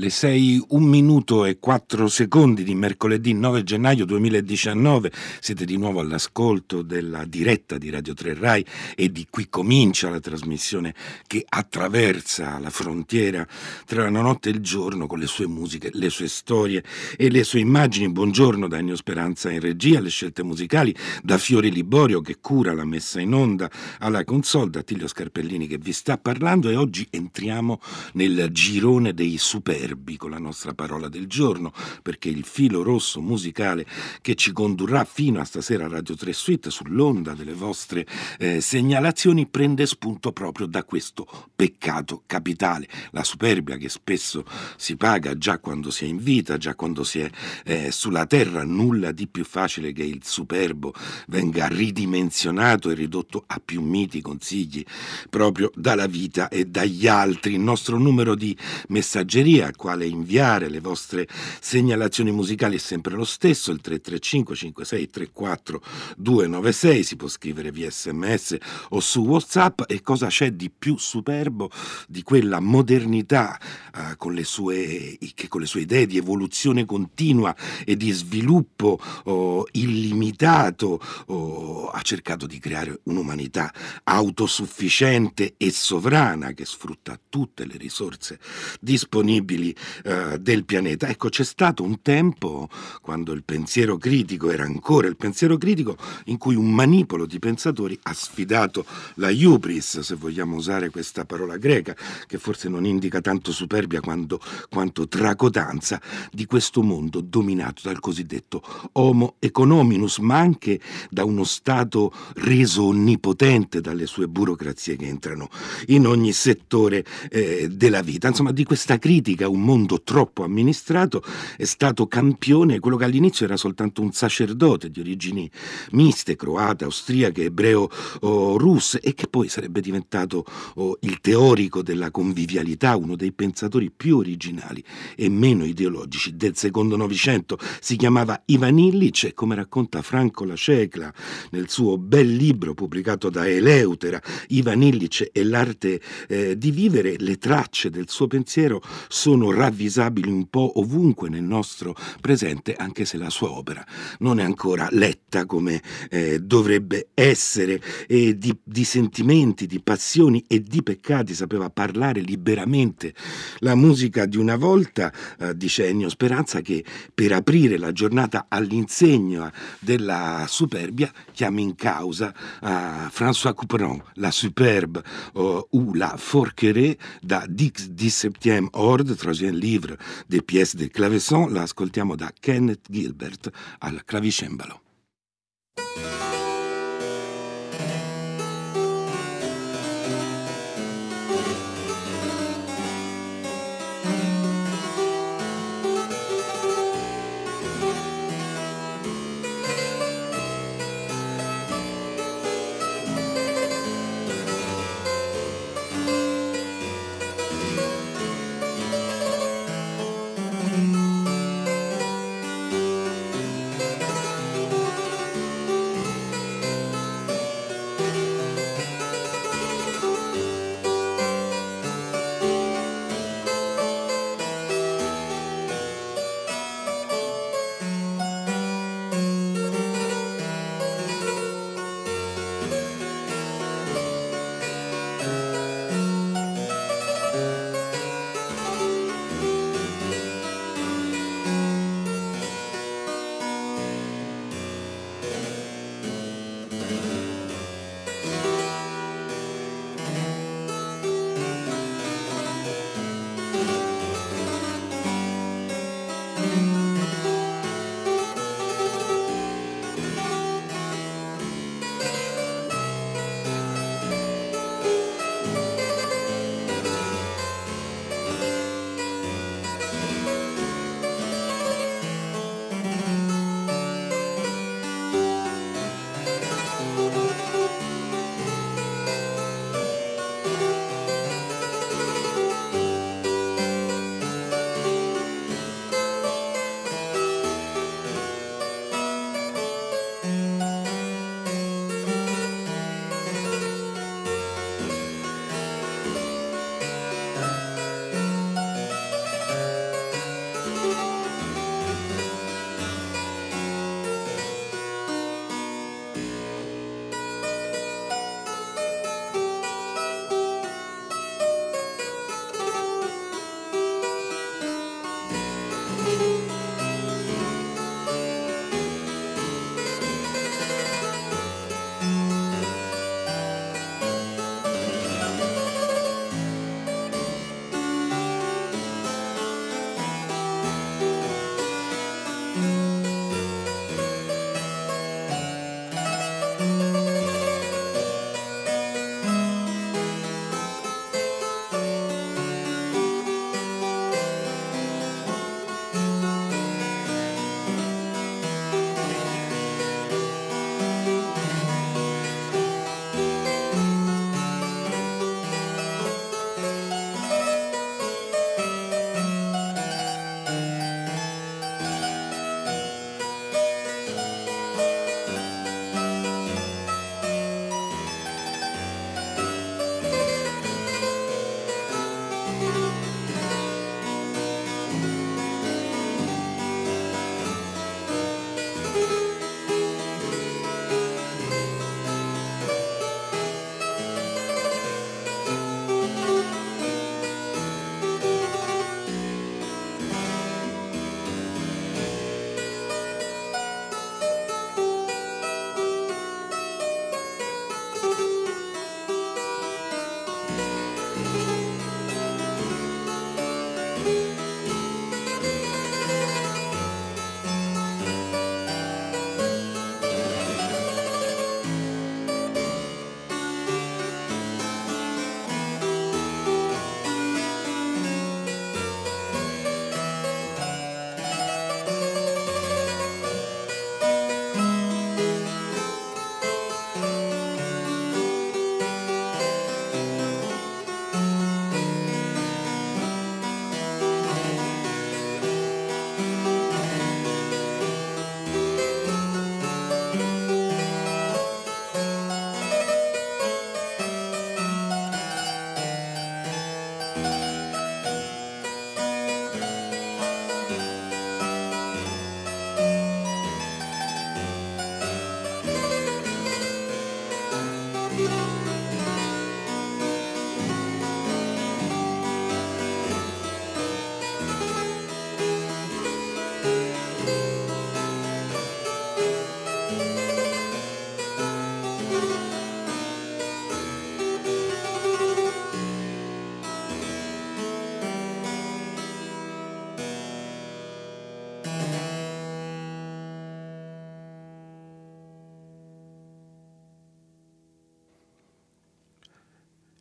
Le 6, 1 minuto e 4 secondi di mercoledì 9 gennaio 2019. Siete di nuovo all'ascolto della diretta di Radio 3 Rai e di qui comincia la trasmissione che attraversa la frontiera tra la notte e il giorno con le sue musiche, le sue storie e le sue immagini. Buongiorno da Ennio Speranza in regia, le scelte musicali, da Fiori Liborio che cura la messa in onda alla console, da Tiglio Scarpellini che vi sta parlando e oggi entriamo nel girone dei super verbi con la nostra parola del giorno, perché il filo rosso musicale che ci condurrà fino a stasera a Radio 3 Suite sull'onda delle vostre eh, segnalazioni prende spunto proprio da questo peccato capitale, la superbia che spesso si paga già quando si è in vita, già quando si è eh, sulla terra, nulla di più facile che il superbo venga ridimensionato e ridotto a più miti consigli proprio dalla vita e dagli altri. Il nostro numero di messaggeria quale inviare le vostre segnalazioni musicali è sempre lo stesso, il 335 5634 296, si può scrivere via sms o su whatsapp e cosa c'è di più superbo di quella modernità eh, con le sue, che con le sue idee di evoluzione continua e di sviluppo oh, illimitato oh, ha cercato di creare un'umanità autosufficiente e sovrana che sfrutta tutte le risorse disponibili eh, del pianeta. Ecco, c'è stato un tempo, quando il pensiero critico era ancora il pensiero critico, in cui un manipolo di pensatori ha sfidato la hubris, se vogliamo usare questa parola greca, che forse non indica tanto superbia quanto, quanto tracotanza, di questo mondo dominato dal cosiddetto homo econominus, ma anche da uno Stato reso onnipotente dalle sue burocrazie che entrano in ogni settore eh, della vita. Insomma, di questa critica un mondo troppo amministrato, è stato campione quello che all'inizio era soltanto un sacerdote di origini miste, croate, austriache, ebreo o russe, e che poi sarebbe diventato oh, il teorico della convivialità, uno dei pensatori più originali e meno ideologici del secondo Novecento. Si chiamava Ivan Illich e come racconta Franco La Cecla nel suo bel libro pubblicato da Eleutera, Ivan Illich e l'arte eh, di vivere, le tracce del suo pensiero sono ravvisabili un po' ovunque nel nostro presente, anche se la sua opera non è ancora letta come eh, dovrebbe essere, e di, di sentimenti, di passioni e di peccati sapeva parlare liberamente. La musica di una volta, eh, dice Ennio Speranza, che per aprire la giornata all'insegna della superbia chiama in causa uh, François Couperin, la superbe uh, ou la forquerie da 17e ordre, troisième livre des pièces de clavecin, la ascoltiamo da Kenneth Gilbert al clavicembalo.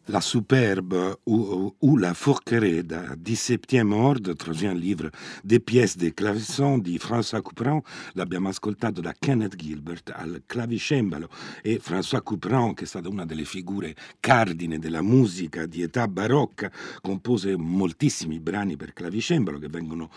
La Superbe ou, ou La Fourquerie da 17e ordre, troisième livre, des pièces de clavecin di François Couperin. L'abbiamo ascoltato da Kenneth Gilbert al clavicembalo e François Couperin, che è stata una delle figure cardine della musica di età barocca, compose moltissimi brani per clavicembalo che vengono,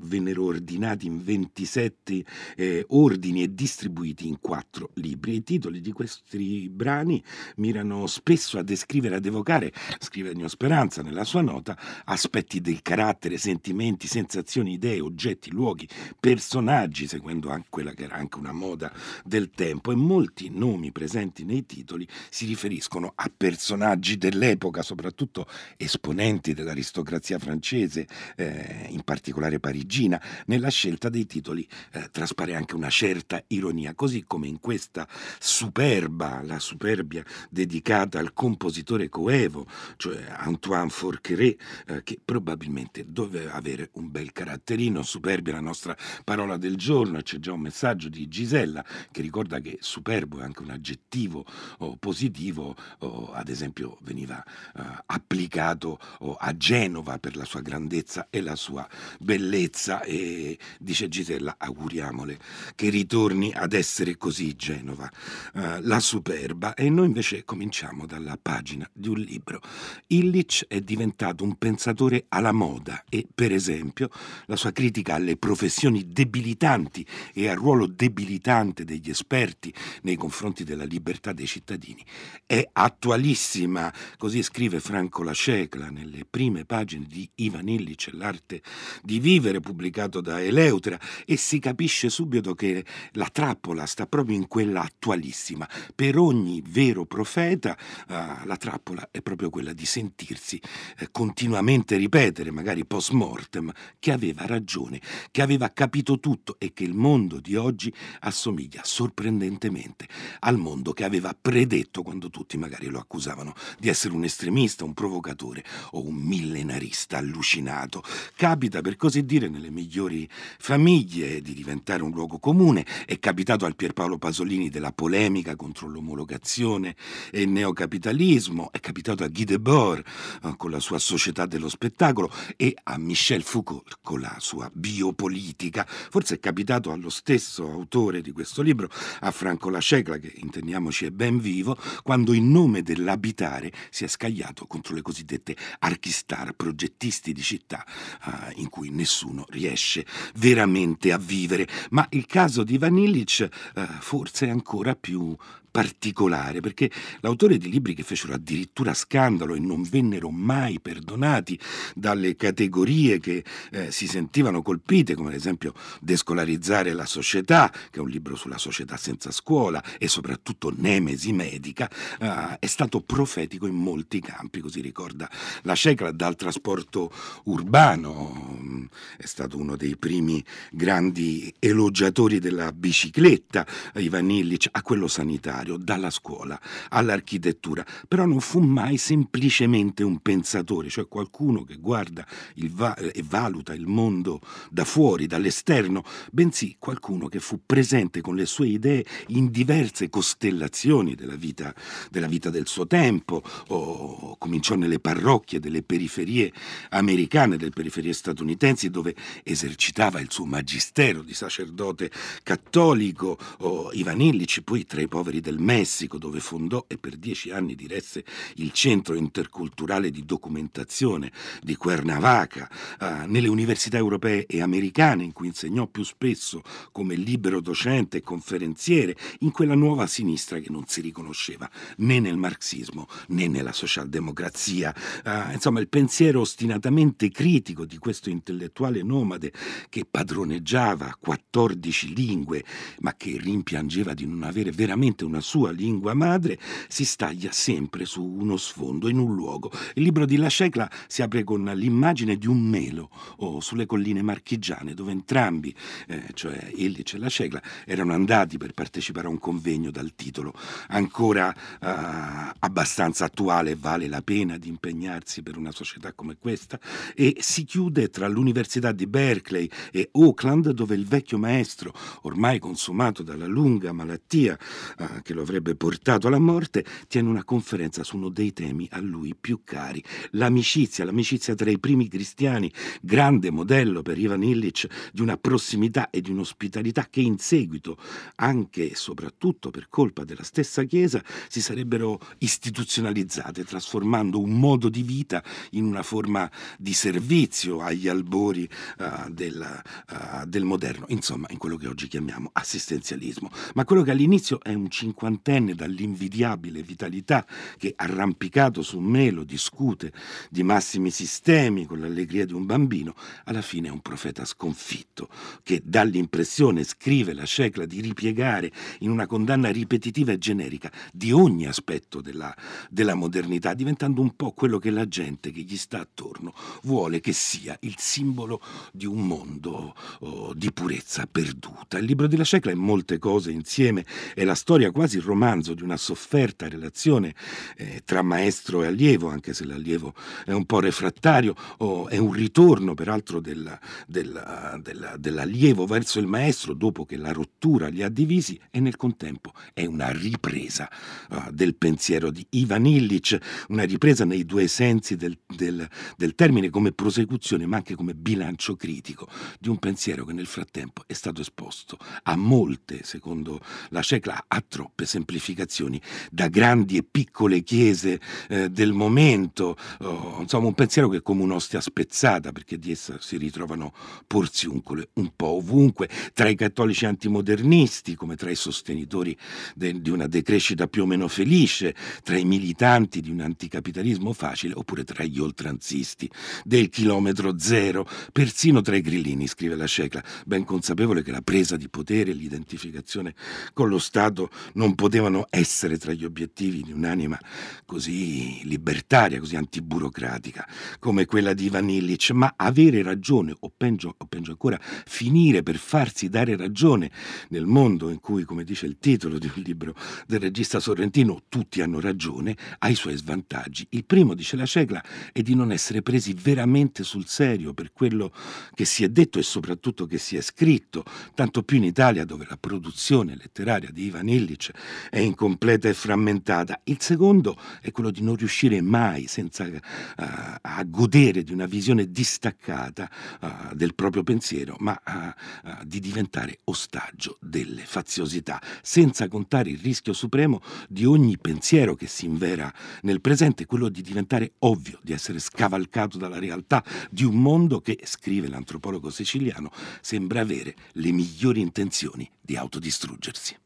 vennero ordinati in 27 eh, ordini e distribuiti in quattro libri. I titoli di questi brani mirano spesso a descrivere scrivere, ad evocare, scrive Ennio Speranza nella sua nota, aspetti del carattere, sentimenti, sensazioni, idee, oggetti, luoghi, personaggi, seguendo anche quella che era anche una moda del tempo e molti nomi presenti nei titoli si riferiscono a personaggi dell'epoca, soprattutto esponenti dell'aristocrazia francese, eh, in particolare parigina. Nella scelta dei titoli eh, traspare anche una certa ironia, così come in questa superba, la superbia dedicata al compositore compositore coevo, cioè Antoine Forqueré, eh, che probabilmente doveva avere un bel caratterino. Superbia la nostra parola del giorno, c'è già un messaggio di Gisella che ricorda che superbo è anche un aggettivo oh, positivo, oh, ad esempio veniva eh, applicato oh, a Genova per la sua grandezza e la sua bellezza e dice Gisella auguriamole che ritorni ad essere così Genova, eh, la superba e noi invece cominciamo dalla pagina pagina di un libro. Illich è diventato un pensatore alla moda e, per esempio, la sua critica alle professioni debilitanti e al ruolo debilitante degli esperti nei confronti della libertà dei cittadini è attualissima, così scrive Franco Lascecla nelle prime pagine di Ivan Illich l'arte di vivere pubblicato da Eleutra e si capisce subito che la trappola sta proprio in quella attualissima. Per ogni vero profeta uh, la trappola è proprio quella di sentirsi eh, continuamente ripetere, magari post mortem, che aveva ragione, che aveva capito tutto e che il mondo di oggi assomiglia sorprendentemente al mondo che aveva predetto quando tutti magari lo accusavano di essere un estremista, un provocatore o un millenarista allucinato. Capita, per così dire, nelle migliori famiglie di diventare un luogo comune. È capitato al Pierpaolo Pasolini della polemica contro l'omologazione e il neocapitalismo È capitato a Guy Debord eh, con la sua Società dello Spettacolo e a Michel Foucault con la sua Biopolitica. Forse è capitato allo stesso autore di questo libro, a Franco Lascegla, che intendiamoci è ben vivo, quando in nome dell'abitare si è scagliato contro le cosiddette archistar, progettisti di città eh, in cui nessuno riesce veramente a vivere. Ma il caso di Ivan Illich eh, forse è ancora più particolare, perché l'autore di libri che fecero addirittura scandalo e non vennero mai perdonati dalle categorie che eh, si sentivano colpite, come ad esempio Descolarizzare la società, che è un libro sulla società senza scuola, e soprattutto Nemesi medica, eh, è stato profetico in molti campi, così ricorda la Cecla dal trasporto urbano, mm, è stato uno dei primi grandi elogiatori della bicicletta, Ivan Illich, a quello sanitario universitario, dalla scuola all'architettura, però non fu mai semplicemente un pensatore, cioè qualcuno che guarda va- e valuta il mondo da fuori, dall'esterno, bensì qualcuno che fu presente con le sue idee in diverse costellazioni della vita, della vita del suo tempo, o cominciò nelle parrocchie delle periferie americane, delle periferie statunitensi, dove esercitava il suo magistero di sacerdote cattolico, o Ivan Illich, poi tra i poveri del del Messico, dove fondò e per dieci anni diresse il Centro Interculturale di Documentazione di Cuernavaca, eh, nelle università europee e americane, in cui insegnò più spesso come libero docente e conferenziere, in quella nuova sinistra che non si riconosceva né nel marxismo né nella socialdemocrazia. Eh, insomma, il pensiero ostinatamente critico di questo intellettuale nomade che padroneggiava 14 lingue, ma che rimpiangeva di non avere veramente una sua lingua madre, si staglia sempre su uno sfondo, in un luogo. Il libro di La Scecla si apre con l'immagine di un melo o sulle colline marchigiane, dove entrambi, eh, cioè Illich e La Scecla, erano andati per partecipare a un convegno dal titolo ancora eh, abbastanza attuale, vale la pena di impegnarsi per una società come questa, e si chiude tra l'Università università di Berkeley e Oakland, dove il vecchio maestro, ormai consumato dalla lunga malattia eh, che lo avrebbe portato alla morte, tiene una conferenza su uno dei temi a lui più cari, l'amicizia, l'amicizia tra i primi cristiani, grande modello per Ivan Illich di una prossimità e di un'ospitalità che in seguito, anche e soprattutto per colpa della stessa Chiesa, si sarebbero istituzionalizzate, trasformando un modo di vita in una forma di servizio agli albori uh, del, uh, del moderno, insomma in quello che oggi chiamiamo assistenzialismo. Ma quello che all'inizio è un cinquantenne dall'invidiabile vitalità che arrampicato su un melo discute di massimi sistemi con l'allegria di un bambino, alla fine è un profeta sconfitto che dà l'impressione, scrive la Scecla, di ripiegare in una condanna ripetitiva e generica di ogni aspetto della, della modernità, diventando un po' quello che la gente che gli sta attorno vuole che sia il simbolo di un mondo oh, di purezza perduta. Il libro della Scecla è molte cose insieme, è la storia quasi il romanzo di una sofferta relazione eh, tra maestro e allievo, anche se l'allievo è un po' refrattario, oh, è un ritorno peraltro della, della, della, dell'allievo verso il maestro dopo che la rottura li ha divisi e nel contempo è una ripresa uh, del pensiero di Ivan Illich, una ripresa nei due sensi del, del, del termine come prosecuzione ma anche come bilancio critico di un pensiero che nel frattempo è stato esposto a molte, secondo la Cecla, a troppe semplificazioni da grandi e piccole chiese eh, del momento, oh, insomma un pensiero che è come un'ostia spezzata perché di essa si ritrovano porziuncole un po' ovunque, tra i cattolici antimodernisti come tra i sostenitori de, di una decrescita più o meno felice, tra i militanti di un anticapitalismo facile oppure tra gli oltranzisti del chilometro zero, persino tra i grillini, scrive la Cecla, ben consapevole che la presa di potere e l'identificazione con lo Stato non potevano essere tra gli obiettivi di un'anima così libertaria, così antiburocratica come quella di Ivan Illich, ma avere ragione, o peggio, o peggio ancora, finire per farsi dare ragione nel mondo in cui, come dice il titolo di un libro del regista sorrentino, tutti hanno ragione, ha i suoi svantaggi. Il primo, dice la Cegla, è di non essere presi veramente sul serio per quello che si è detto e soprattutto che si è scritto, tanto più in Italia dove la produzione letteraria di Ivan Illich è incompleta e frammentata. Il secondo è quello di non riuscire mai, senza uh, a godere di una visione distaccata uh, del proprio pensiero, ma uh, di diventare ostaggio delle faziosità, senza contare il rischio supremo di ogni pensiero che si invera nel presente, quello di diventare ovvio, di essere scavalcato dalla realtà di un mondo che, scrive l'antropologo siciliano, sembra avere le migliori intenzioni di autodistruggersi.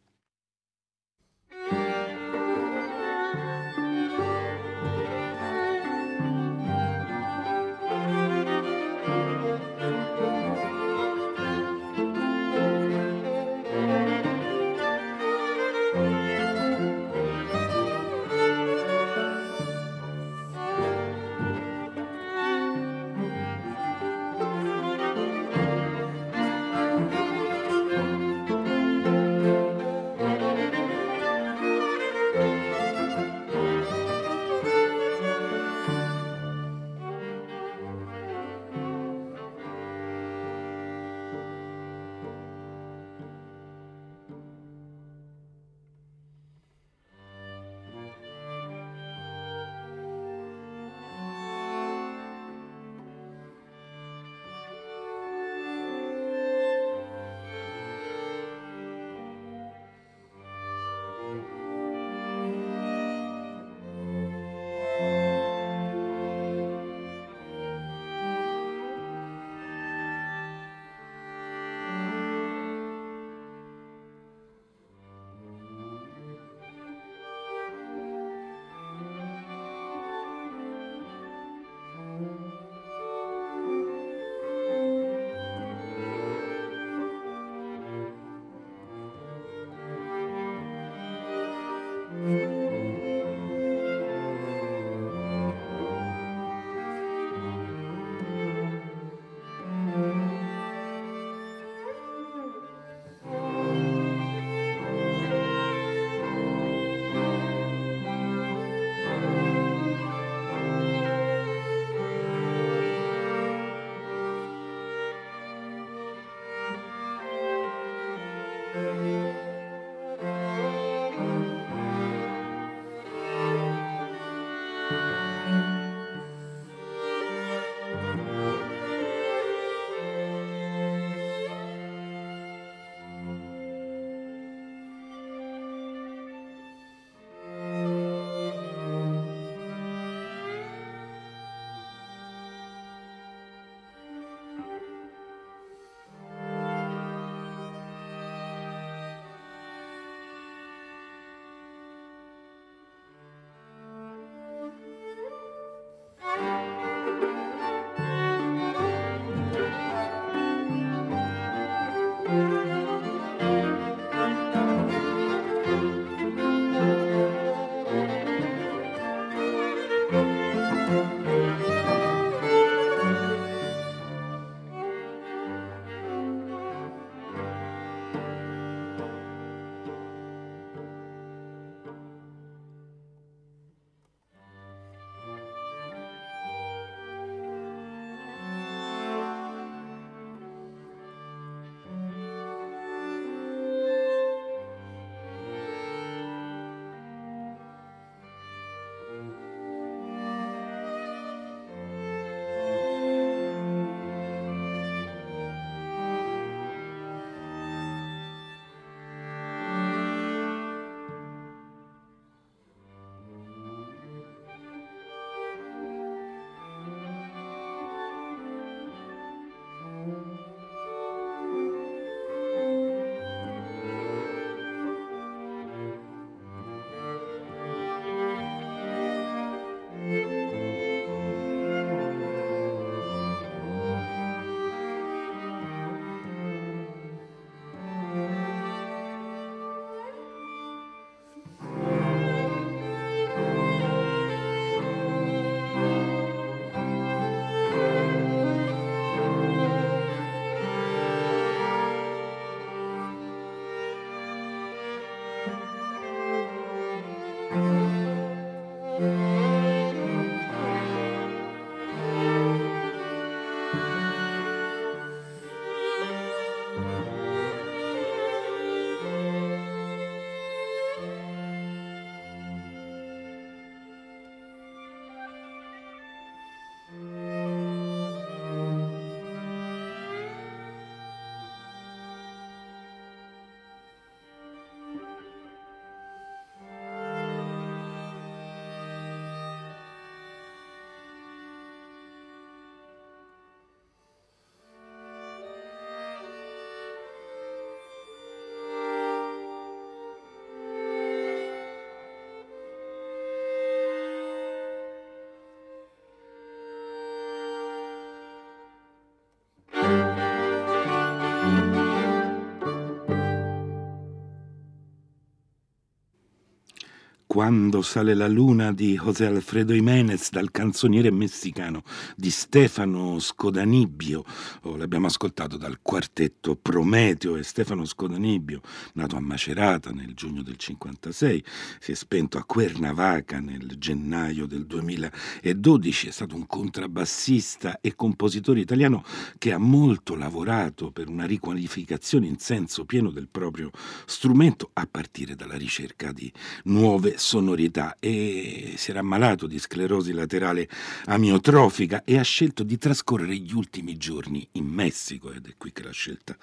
Quando sale la luna di José Alfredo Jiménez dal canzoniere messicano di Stefano Scodanibio, oh, l'abbiamo ascoltato dal quartetto Prometeo e Stefano Scodanibio, nato a Macerata nel giugno del 56, si è spento a Cuernavaca nel gennaio del 2012, è stato un contrabbassista e compositore italiano che ha molto lavorato per una riqualificazione in senso pieno del proprio strumento a partire dalla ricerca di nuove sonorità e si era ammalato di sclerosi laterale amiotrofica e ha scelto di trascorrere gli ultimi giorni in Messico ed è qui che la scelta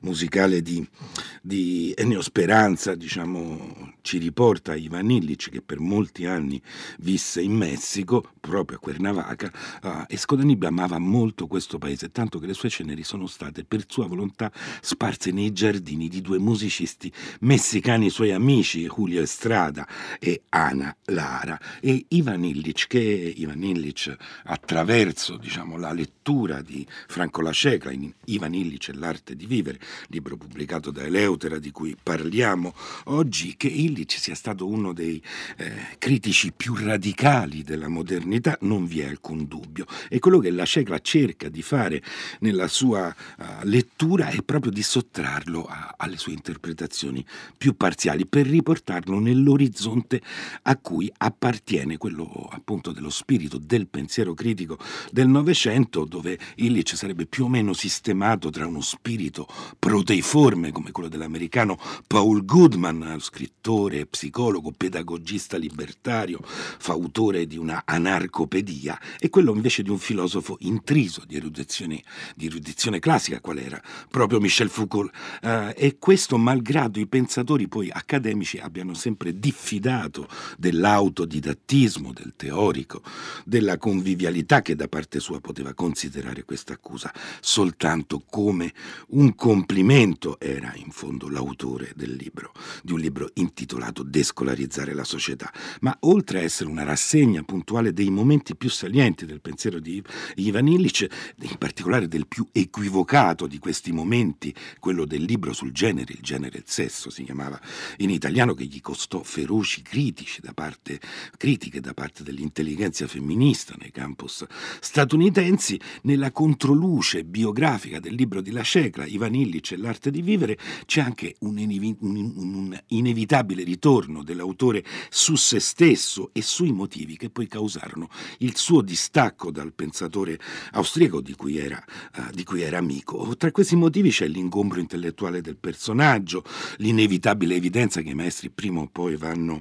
musicale di, di Ennio Speranza diciamo, ci riporta a Ivan Illich che per molti anni visse in Messico, proprio a Cuernavaca uh, e Scodanibia amava molto questo paese, tanto che le sue ceneri sono state per sua volontà sparse nei giardini di due musicisti messicani suoi amici, Julio Estrada e Ana Lara. E Ivan Illich, che Ivan Illich attraverso diciamo, la lettura di Franco Lascecla in Ivan Illich e l'arte di vivere, libro pubblicato da Eleutera di cui parliamo oggi, che Illich sia stato uno dei eh, critici più radicali della modernità, non vi è alcun dubbio. E quello che Lascecla cerca di fare nella sua uh, lettura è proprio di sottrarlo a, alle sue interpretazioni più parziali per riportarlo nell'orizzonte a cui appartiene quello appunto dello spirito del pensiero critico del Novecento, dove Illich sarebbe più o meno sistemato tra uno spirito proteiforme come quello dell'americano Paul Goodman, scrittore, psicologo, pedagogista libertario, fautore di una anarcopedia, e quello invece di un filosofo intriso di erudizione, di erudizione classica, qual era proprio Michel Foucault. Uh, e questo malgrado i pensatori poi accademici abbiano sempre diffidato dell'autodidattismo del teorico, della convivialità che da parte sua poteva considerare questa accusa soltanto come un complimento, era in fondo l'autore del libro, di un libro intitolato Descolarizzare la società. Ma oltre a essere una rassegna puntuale dei momenti più salienti del pensiero di Ivan Illich, in particolare del più equivocato di questi momenti, quello del libro sul genere, il genere e il sesso si chiamava in italiano, che gli costò feroci da parte, critiche da parte dell'intelligenza femminista nei campus statunitensi, nella controluce biografica del libro di La Cecla, Ivan Illich e l'arte di vivere, c'è anche un, inevi- un, un inevitabile ritorno dell'autore su se stesso e sui motivi che poi causarono il suo distacco dal pensatore austriaco di cui era, uh, di cui era amico. Tra questi motivi c'è l'ingombro intellettuale del personaggio, l'inevitabile evidenza che i maestri prima o poi vanno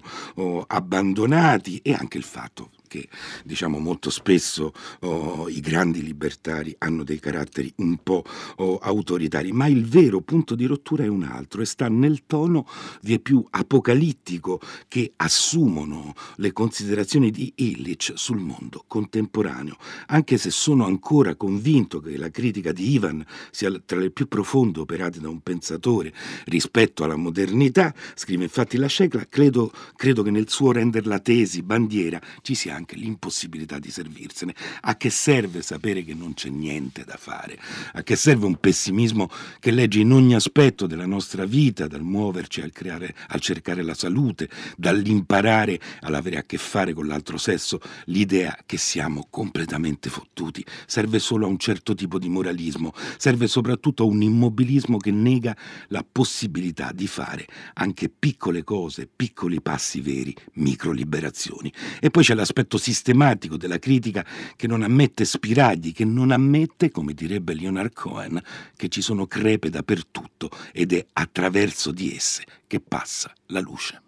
abbandonati e anche il fatto che diciamo molto spesso oh, i grandi libertari hanno dei caratteri un po' oh, autoritari, ma il vero punto di rottura è un altro e sta nel tono vie più apocalittico che assumono le considerazioni di Illich sul mondo contemporaneo, anche se sono ancora convinto che la critica di Ivan sia tra le più profonde operate da un pensatore rispetto alla modernità, scrive infatti la Scecla, credo, credo che nel suo rendere la tesi bandiera ci sia anche l'impossibilità di servirsene. A che serve sapere che non c'è niente da fare? A che serve un pessimismo che legge in ogni aspetto della nostra vita, dal muoverci al, creare, al cercare la salute, dall'imparare all'avere a che fare con l'altro sesso, l'idea che siamo completamente fottuti serve solo a un certo tipo di moralismo, serve soprattutto a un immobilismo che nega la possibilità di fare anche piccole cose, piccoli passi veri, micro liberazioni. E poi c'è l'aspetto aspetto sistematico della critica che non ammette spiragli, che non ammette, come direbbe Leonard Cohen, che ci sono crepe dappertutto ed è attraverso di esse che passa la luce.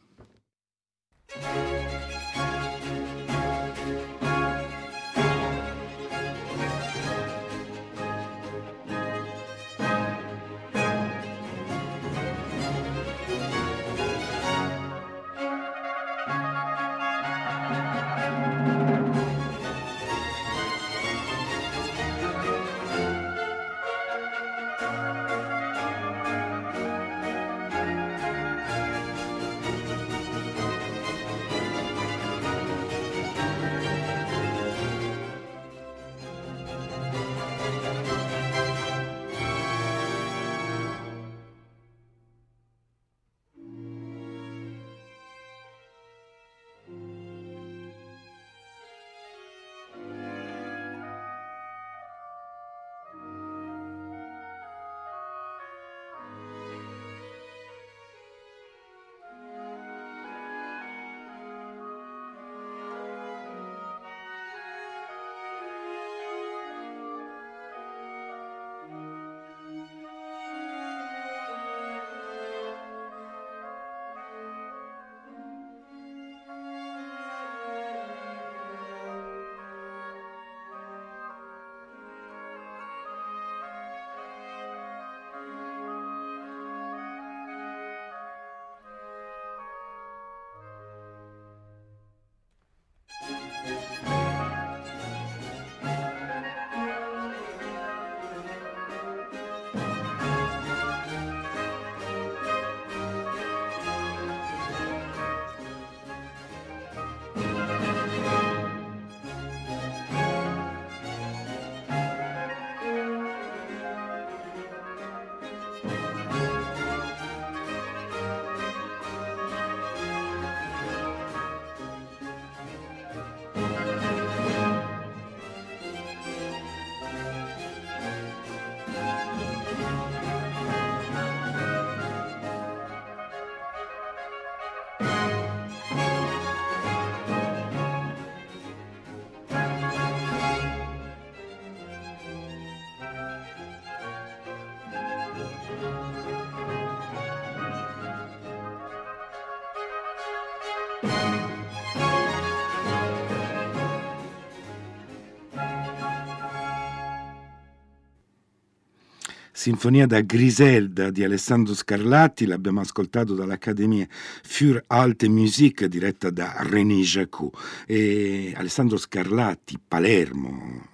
Sinfonia da Griselda di Alessandro Scarlatti, l'abbiamo ascoltato dall'Accademia Für Alte Musik diretta da René Jacou. E Alessandro Scarlatti, Palermo,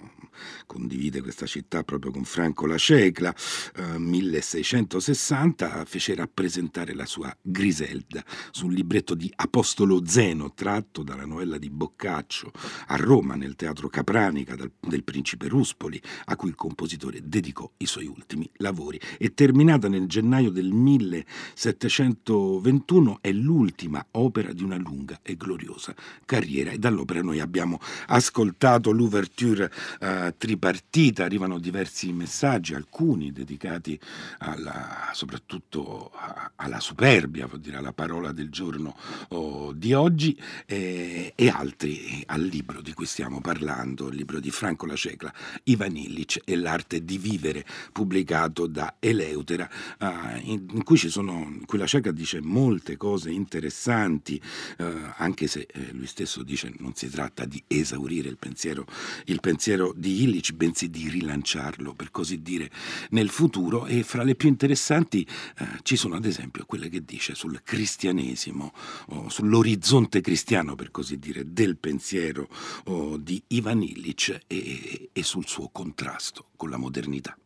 condivide questa città proprio con Franco La Cecla, eh, 1660 fece rappresentare la sua Griselda su un libretto di Apostolo Zeno tratto dalla novella di Boccaccio a Roma nel teatro Capranica dal, del principe Ruspoli a cui il compositore dedicò i suoi ultimi lavori. E terminata nel gennaio del 1721 è l'ultima opera di una lunga e gloriosa carriera e dall'opera noi abbiamo ascoltato l'ouverture eh, tripartita, arrivano diversi messaggi, alcuni dedicati alla, soprattutto alla superbia, vuol dire alla parola del giorno oh, di oggi, eh, e altri al libro di cui stiamo parlando, il libro di Franco La Cecla, Ivan Illich e l'arte di vivere, pubblicato da Eleutera, eh, in, in, cui ci sono, in cui La Cecla dice molte cose interessanti, eh, anche se eh, lui stesso dice non si tratta di esaurire il pensiero, il pensiero di Illich, bensì di rilanciarlo, per così dire, nel futuro e fra le più interessanti eh, ci sono ad esempio quelle che dice sul cristianesimo, o sull'orizzonte cristiano, per così dire, del pensiero di Ivan Illich e, e sul suo contrasto con la modernità.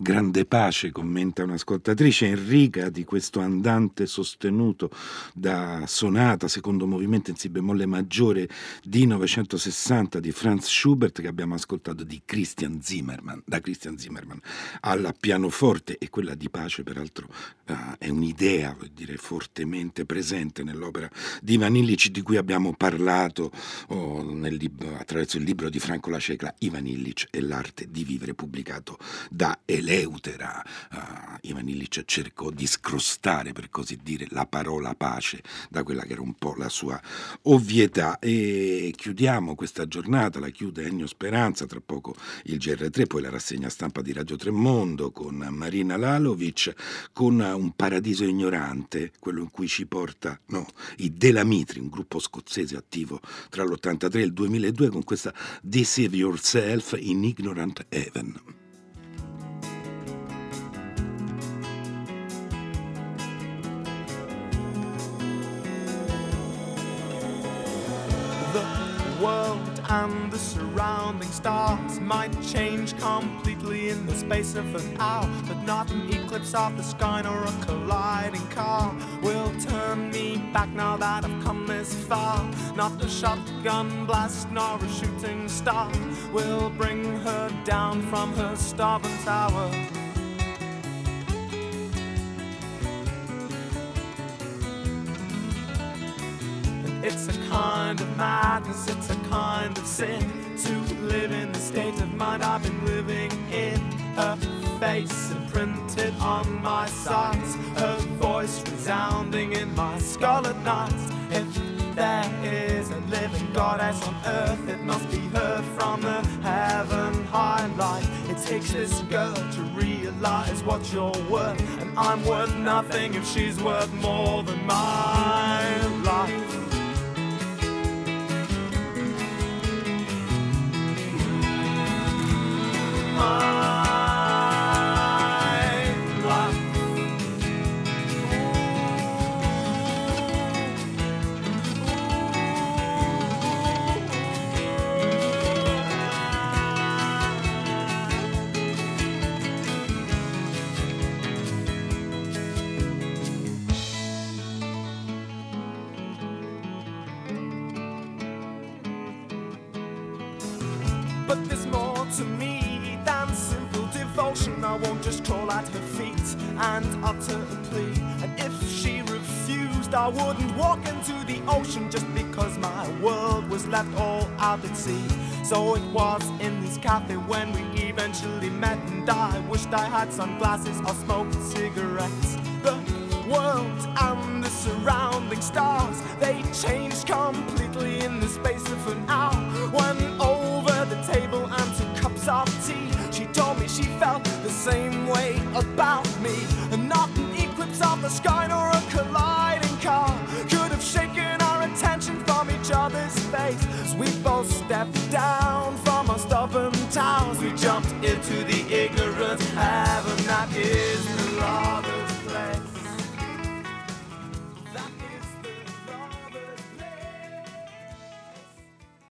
Grande pace, commenta un'ascoltatrice, Enrica di questo andante sostenuto da sonata, secondo movimento in si bemolle maggiore di 960 di Franz Schubert che abbiamo ascoltato di Christian Zimmermann, da Christian Zimmermann al pianoforte e quella di pace peraltro uh, è un'idea, dire, fortemente presente nell'opera di Ivan Illich di cui abbiamo parlato oh, libro, attraverso il libro di Franco La Cecla, Ivan Illich e l'arte di vivere pubblicato da Elena. Eleutera. Uh, Ivan Illich cercò di scrostare, per così dire, la parola pace da quella che era un po' la sua ovvietà. E chiudiamo questa giornata, la chiude Ennio Speranza, tra poco il GR3, poi la rassegna stampa di Radio Tremondo con Marina Lalovic, con un paradiso ignorante, quello in cui ci porta no, i Delamitri, un gruppo scozzese attivo tra l'83 e il 2002 con questa Deceive Yourself in Ignorant Heaven. The surrounding stars might change completely in the space of an hour. But not an eclipse of the sky nor a colliding car will turn me back now that I've come this far. Not a shotgun blast nor a shooting star will bring her down from her starboard tower. It's a kind of madness, it's a kind sin to live in the state of mind I've been living in. Her face imprinted on my sides, her voice resounding in my skull at night. If there is a living goddess on earth, it must be her from the heaven high light. It takes this girl to realize what you're worth, and I'm worth nothing if she's worth more than my mar. And utter a plea. And if she refused, I wouldn't walk into the ocean just because my world was left all out at sea. So it was in this cafe when we eventually met, and I wished I had sunglasses or smoked cigarettes.